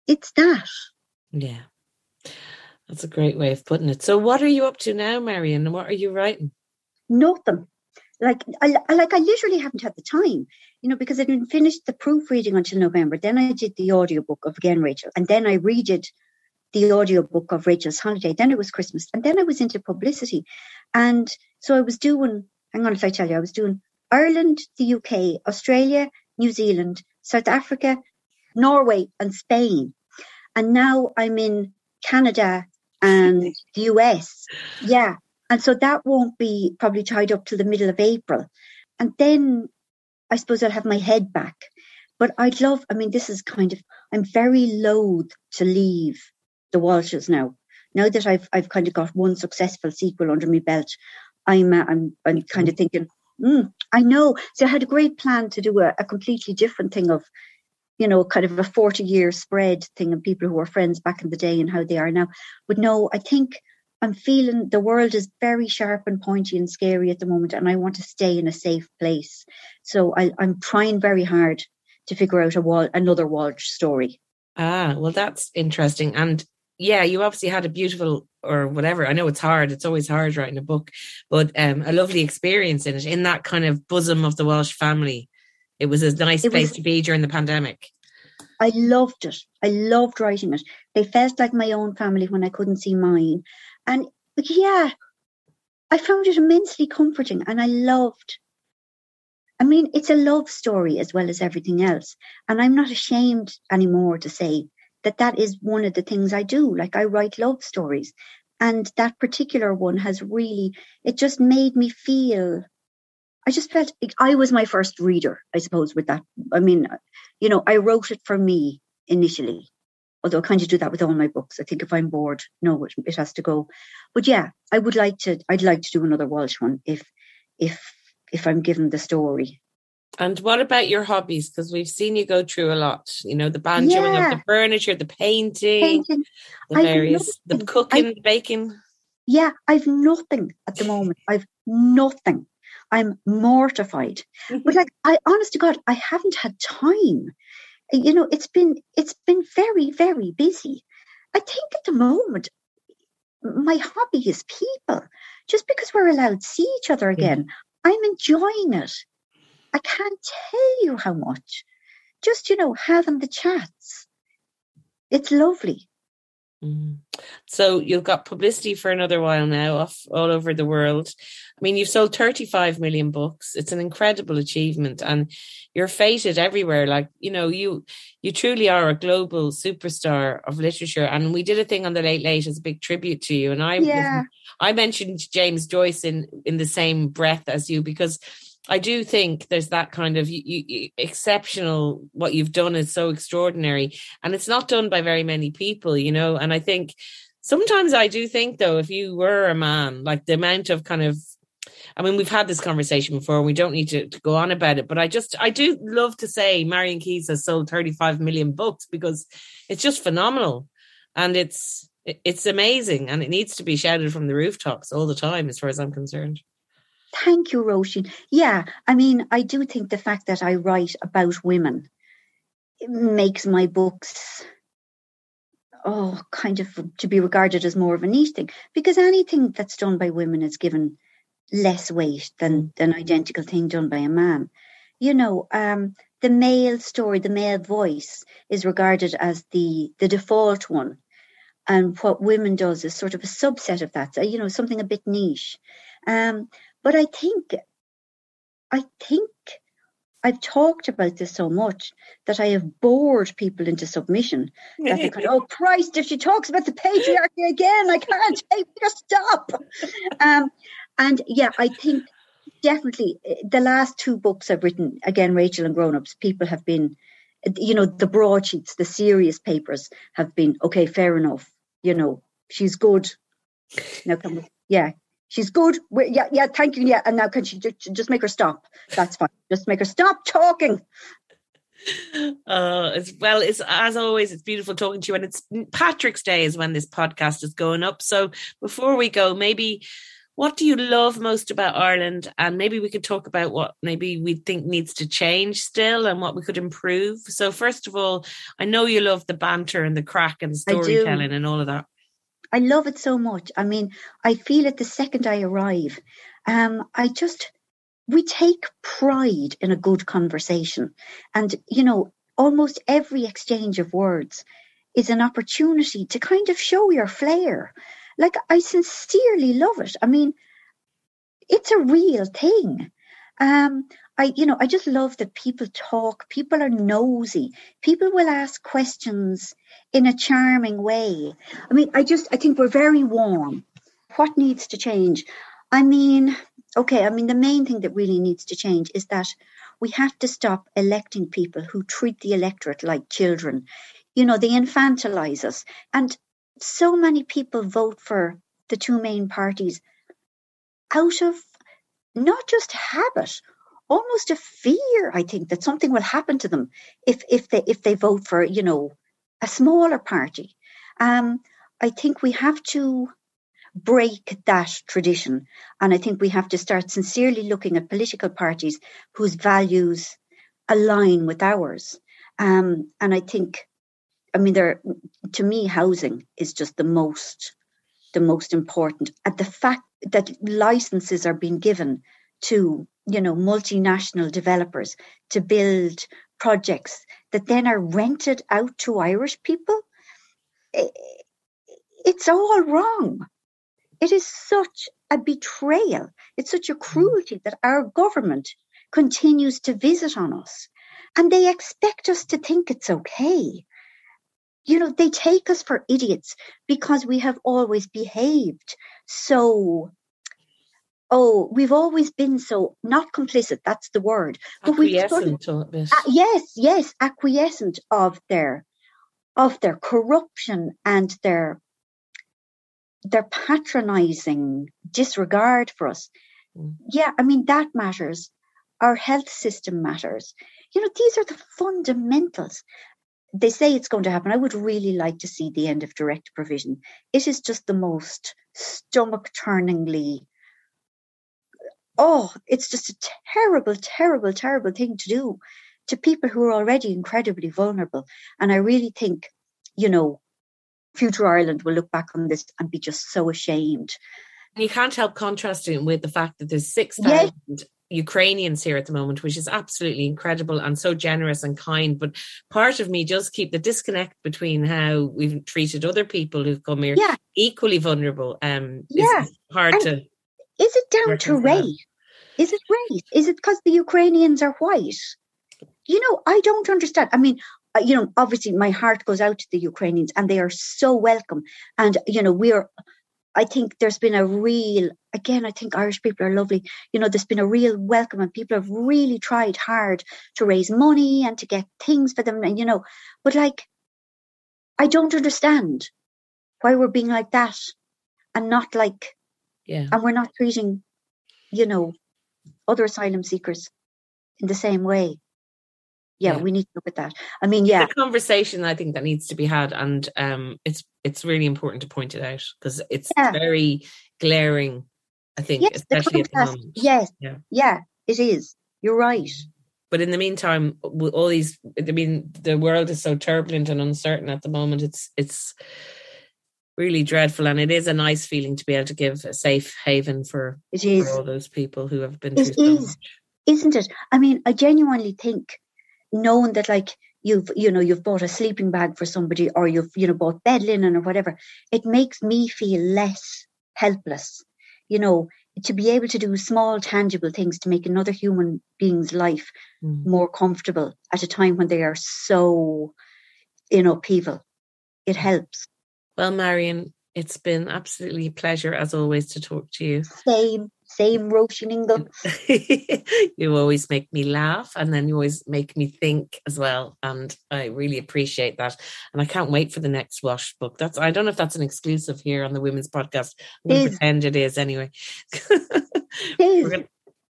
it's that. Yeah. That's a great way of putting it. So, what are you up to now, Marian? And what are you writing? Nothing. Like I, like I literally haven't had the time, you know, because I didn't finish the proofreading until November. Then I did the audiobook of Again Rachel, and then I redid the audiobook of Rachel's Holiday. Then it was Christmas, and then I was into publicity, and so I was doing. Hang on, if I tell you, I was doing Ireland, the UK, Australia, New Zealand, South Africa, Norway, and Spain, and now I'm in Canada, and the US. Yeah. And so that won't be probably tied up till the middle of April. And then I suppose I'll have my head back. But I'd love, I mean, this is kind of, I'm very loath to leave the Walshes now. Now that I've, I've kind of got one successful sequel under my belt, I'm, uh, I'm, I'm kind of thinking, mm, I know. So I had a great plan to do a, a completely different thing of you know, kind of a 40 year spread thing and people who were friends back in the day and how they are now. But no, I think I'm feeling the world is very sharp and pointy and scary at the moment, and I want to stay in a safe place. So I, am trying very hard to figure out a wall, another Walsh story. Ah, well, that's interesting. And yeah, you obviously had a beautiful or whatever. I know it's hard. It's always hard writing a book, but um, a lovely experience in it, in that kind of bosom of the Walsh family. It was a nice it place was, to be during the pandemic. I loved it. I loved writing it. They felt like my own family when I couldn't see mine. And yeah, I found it immensely comforting and I loved. I mean, it's a love story as well as everything else. And I'm not ashamed anymore to say that that is one of the things I do. Like I write love stories. And that particular one has really, it just made me feel I just felt I was my first reader, I suppose, with that. I mean, you know, I wrote it for me initially, although I kind of do that with all my books. I think if I'm bored, no, it, it has to go. But yeah, I would like to, I'd like to do another Walsh one if, if, if I'm given the story. And what about your hobbies? Because we've seen you go through a lot. You know, the banjoing yeah. of the furniture, the painting, painting. the various, the cooking, the baking. Yeah, I've nothing at the moment. I've nothing. I'm mortified. Mm-hmm. But like, I honest to God, I haven't had time. You know, it's been it's been very very busy. I think at the moment, my hobby is people. Just because we're allowed to see each other again, I'm enjoying it. I can't tell you how much. Just you know, having the chats. It's lovely. Mm. So you've got publicity for another while now, off all over the world. I mean, you've sold 35 million books. It's an incredible achievement, and you're feted everywhere. Like you know, you you truly are a global superstar of literature. And we did a thing on the Late Late as a big tribute to you. And I yeah. I mentioned James Joyce in in the same breath as you because I do think there's that kind of you, you, exceptional. What you've done is so extraordinary, and it's not done by very many people, you know. And I think sometimes I do think, though, if you were a man, like the amount of kind of, I mean, we've had this conversation before. We don't need to, to go on about it, but I just I do love to say Marian Keyes has sold 35 million books because it's just phenomenal, and it's it's amazing, and it needs to be shouted from the rooftops all the time, as far as I'm concerned. Thank you, Róisín. Yeah, I mean, I do think the fact that I write about women makes my books oh kind of to be regarded as more of a niche thing because anything that's done by women is given less weight than an identical thing done by a man. You know um, the male story the male voice is regarded as the the default one. And what women does is sort of a subset of that so, you know something a bit niche. Um, but I think, I think I've talked about this so much that I have bored people into submission. That they go, [laughs] oh Christ, if she talks about the patriarchy again, I can't [laughs] take her stop. Um, and yeah, I think definitely eh, the last two books I've written, again, Rachel and Grown Ups, people have been, you know, the broadsheets, the serious papers have been, okay, fair enough. You know, she's good. Now come, yeah, she's good. We're, yeah, yeah, thank you. Yeah, and now can she just, just make her stop? That's fine. Just make her stop talking. [laughs] Uh, as well, it's as always, it's beautiful talking to you. And it's Patrick's Day is when this podcast is going up. So before we go, maybe what do you love most about Ireland? And maybe we could talk about what maybe we think needs to change still and what we could improve. So first of all, I know you love the banter and the crack and the storytelling and all of that. I love it so much. I mean, I feel it the second I arrive. Um, I just, we take pride in a good conversation. And, you know, almost every exchange of words is an opportunity to kind of show your flair. Like, I sincerely love it. I mean, it's a real thing. Um, I, you know, I just love that people talk. People are nosy. People will ask questions in a charming way. I mean, I just, I think we're very warm. What needs to change? I mean, okay, I mean, the main thing that really needs to change is that we have to stop electing people who treat the electorate like children. You know, they infantilize us. And so many people vote for the two main parties out of not just habit almost a fear, I think, that something will happen to them if if they if they vote for, you know, a smaller party. Um, I think we have to break that tradition. And I think we have to start sincerely looking at political parties whose values align with ours. Um, and I think, I mean, there, to me, housing is just the most, the most important. At the fact that licenses are being given to you know multinational developers to build projects that then are rented out to Irish people. It's all wrong. It is such a betrayal. It's such a mm. cruelty that our government continues to visit on us. And they expect us to think it's okay. You know, they take us for idiots because we have always behaved so oh, we've always been so not complicit. That's the word. But acquiescent sort of, uh, yes, yes, acquiescent of their of their corruption and their their patronizing disregard for us. Mm. Yeah, I mean that matters. Our health system matters. You know, these are the fundamentals. They say it's going to happen. I would really like to see the end of direct provision. It is just the most stomach turningly oh, it's just a terrible, terrible, terrible thing to do to people who are already incredibly vulnerable. And I really think, you know, future Ireland will look back on this and be just so ashamed. And you can't help contrasting with the fact that there's 6,000 yes. Ukrainians here at the moment, which is absolutely incredible and so generous and kind. But part of me just keep the disconnect between how we've treated other people who've come here Yeah. equally vulnerable. Um, Yeah. is hard And- to. Is it down to race? Is it race? Is it because the Ukrainians are white? You know, I don't understand. I mean, uh, you know, obviously my heart goes out to the Ukrainians and they are so welcome. And, you know, we're, I think there's been a real, again, I think Irish people are lovely. You know, there's been a real welcome and people have really tried hard to raise money and to get things for them. And, you know, but like, I don't understand why we're being like that and not like, Yeah. and we're not treating, you know, other asylum seekers in the same way. Yeah, Yeah. we need to look at that. I mean, yeah, conversation I think that needs to be had, and um, it's it's really important to point it out because it's Yeah. very glaring. I think, yes, the especially at the moment. Yes, Yeah. yeah, it is. You're right. But in the meantime, all these, I mean, the world is so turbulent and uncertain at the moment. It's it's really dreadful, and it is a nice feeling to be able to give a safe haven for, It for all those people who have been It through so is. much. isn't it? I mean, I genuinely think knowing that, like, you've, you know, you've bought a sleeping bag for somebody, or you've, you know, bought bed linen or whatever, it makes me feel less helpless. You know, to be able to do small, tangible things to make another human being's life Mm. more comfortable at a time when they are so in upheaval. It helps. Well, Marian, it's been absolutely a pleasure as always to talk to you. Same, same Róisín Ingle. [laughs] you always make me laugh and then you always make me think as well and i really appreciate that and i can't wait for the next Walsh book that's i don't know if that's an exclusive here on the women's podcast i'm going to pretend it is anyway [laughs] It We're is. gonna-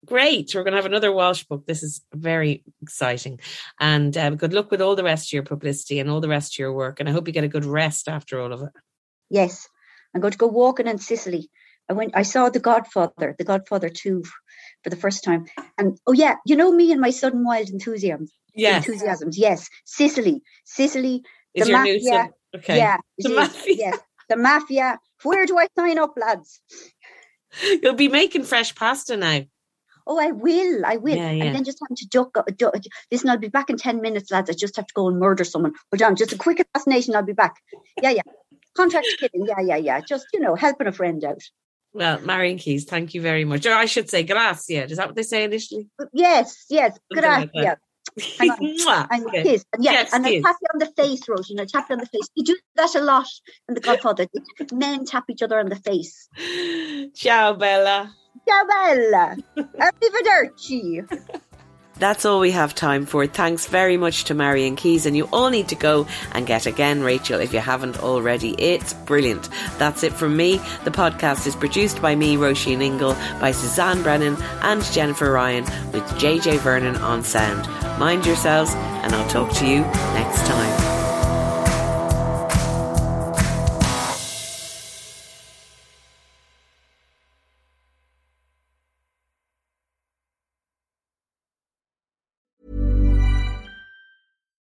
great we're going to have another walsh book this is very exciting and um, good luck with all the rest of your publicity and all the rest of your work and i hope you get a good rest after all of it Yes, I'm going to go walking in Sicily. I went. I saw The Godfather, The Godfather Two, for the first time. And oh yeah, you know me and my sudden wild enthusiasms. yes enthusiasms. Yes, Sicily, Sicily. is the mafia, son okay Yeah, The mafia. Yes, the mafia. Where do I sign up, lads? you'll be making fresh pasta now Oh, I will, I will. Yeah, yeah. And then just having to duck, uh, duck. Listen, I'll be back in 10 minutes, lads. I just have to go and murder someone. Hold on, just a quick assassination, I'll be back. Yeah, yeah. Contract killing, yeah, yeah, yeah. Just, you know, helping a friend out. Well, Marian Keyes, thank you very much. Or I should say gracia. Is that what they say initially? Yes, yes. Something like on. Mwah. And Okay. kiss. And yeah, Yes, and I kiss. tap you on the face, Rosie, and I tap you on the face. You do that a lot in The Godfather. Men tap each other on the face. Ciao, Bella. Ciao, bella. [laughs] Arrivederci. That's all we have time for. Thanks very much to Marian Keyes, and you all need to go and get again, Rachel, if you haven't already. It's brilliant. That's it from me. The podcast is produced by me, Róisín Ingle, by Suzanne Brennan and Jennifer Ryan, with JJ Vernon on sound. Mind yourselves, and I'll talk to you next time.